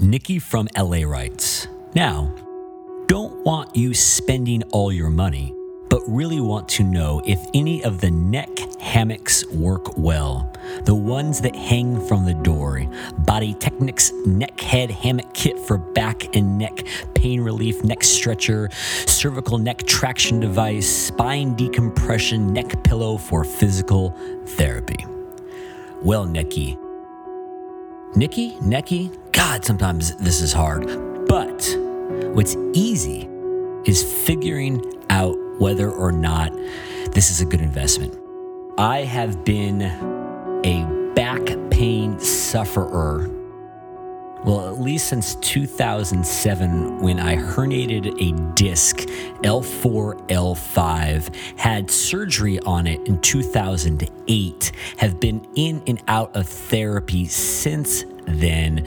Nikki from LA writes Now, don't want you spending all your money, but really want to know if any of the neck hammocks work well. The ones that hang from the door. Body Technics neck head hammock kit for back and neck pain relief, neck stretcher, cervical neck traction device, spine decompression, neck pillow for physical therapy. Well, Nikki, Nikki, Necky, God, sometimes this is hard. But what's easy is figuring out whether or not this is a good investment. I have been a back pain sufferer. Well, at least since 2007, when I herniated a disc L4, L5, had surgery on it in 2008, have been in and out of therapy since then.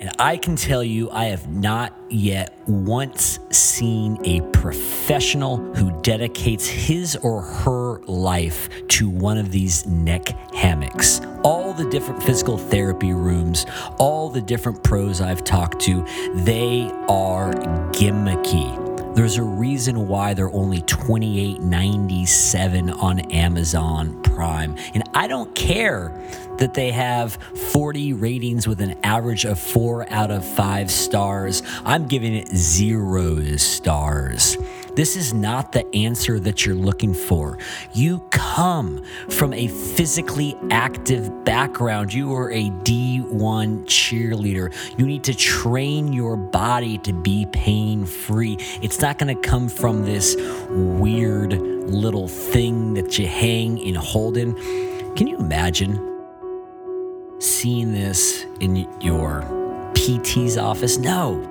And I can tell you, I have not yet once seen a professional who dedicates his or her life to one of these neck hammocks. All the different physical therapy rooms, all the different pros I've talked to, they are gimmicky. There's a reason why they're only $28.97 on Amazon Prime. And I don't care that they have 40 ratings with an average of four out of five stars. I'm giving it zero stars. This is not the answer that you're looking for. You come from a physically active background. You are a D1 cheerleader. You need to train your body to be pain free. It's not going to come from this weird little thing that you hang in. Can you imagine seeing this in your PT's office? No.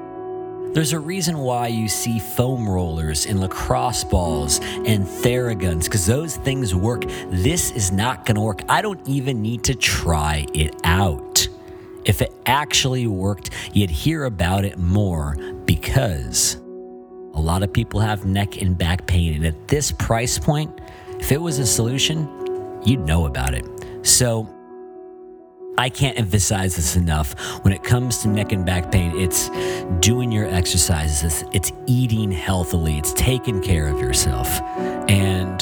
There's a reason why you see foam rollers and lacrosse balls and Theraguns because those things work. This is not going to work. I don't even need to try it out. If it actually worked, you'd hear about it more because a lot of people have neck and back pain. And at this price point, if it was a solution, you'd know about it. So, I can't emphasize this enough. When it comes to neck and back pain, it's doing your exercises, it's eating healthily, it's taking care of yourself. And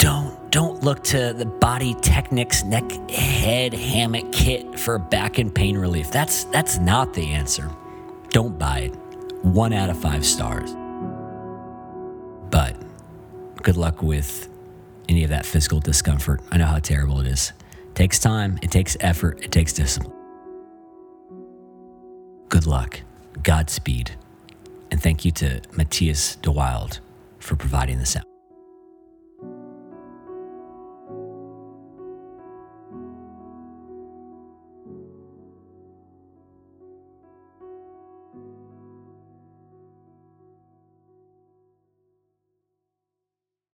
don't don't look to the Body Technics neck head hammock kit for back and pain relief. That's that's not the answer. Don't buy it. 1 out of 5 stars. But good luck with any of that physical discomfort. I know how terrible it is takes time, it takes effort, it takes discipline. Good luck, Godspeed, and thank you to Matthias DeWild for providing the sound.